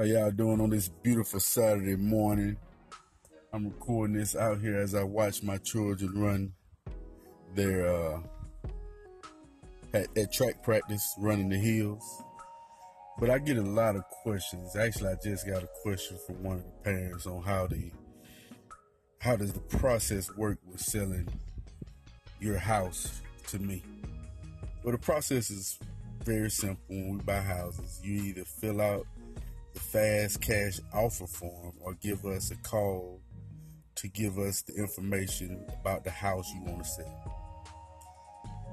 How y'all doing on this beautiful Saturday morning? I'm recording this out here as I watch my children run their uh, at, at track practice, running the hills. But I get a lot of questions. Actually, I just got a question from one of the parents on how the how does the process work with selling your house to me. Well, the process is very simple. When we buy houses, you either fill out fast cash offer form or give us a call to give us the information about the house you want to sell.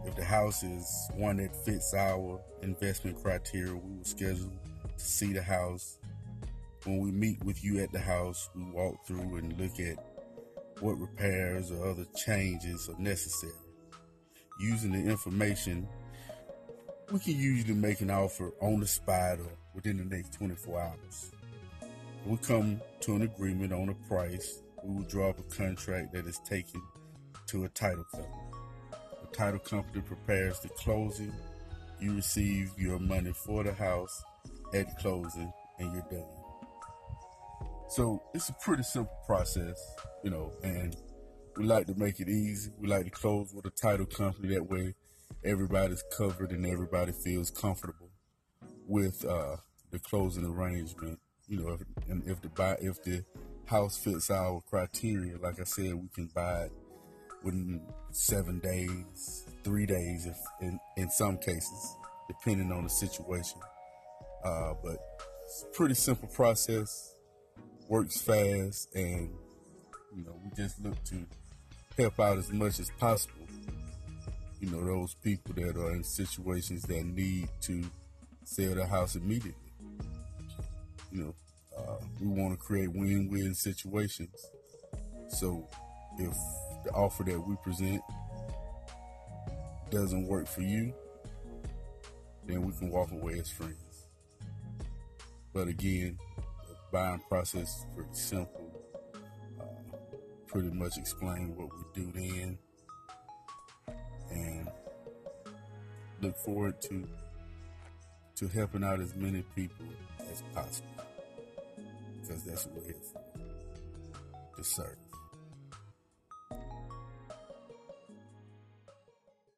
If the house is one that fits our investment criteria, we will schedule to see the house. When we meet with you at the house, we walk through and look at what repairs or other changes are necessary. Using the information, we can usually make an offer on the spot or within the next 24 hours. We come to an agreement on a price. We will draw up a contract that is taken to a title company. The title company prepares the closing. You receive your money for the house at closing and you're done. So it's a pretty simple process, you know, and we like to make it easy. We like to close with a title company. That way everybody's covered and everybody feels comfortable with uh, the closing arrangement. You know, if, and if the buy, if the house fits our criteria, like I said, we can buy it within seven days, three days, if in, in some cases, depending on the situation. Uh, but it's a pretty simple process, works fast, and you know we just look to help out as much as possible. You know those people that are in situations that need to sell their house immediately. You know, uh, we want to create win-win situations. So if the offer that we present doesn't work for you, then we can walk away as friends. But again, the buying process is pretty simple. Uh, pretty much explain what we do then, look forward to to helping out as many people as possible because that's what for to serve.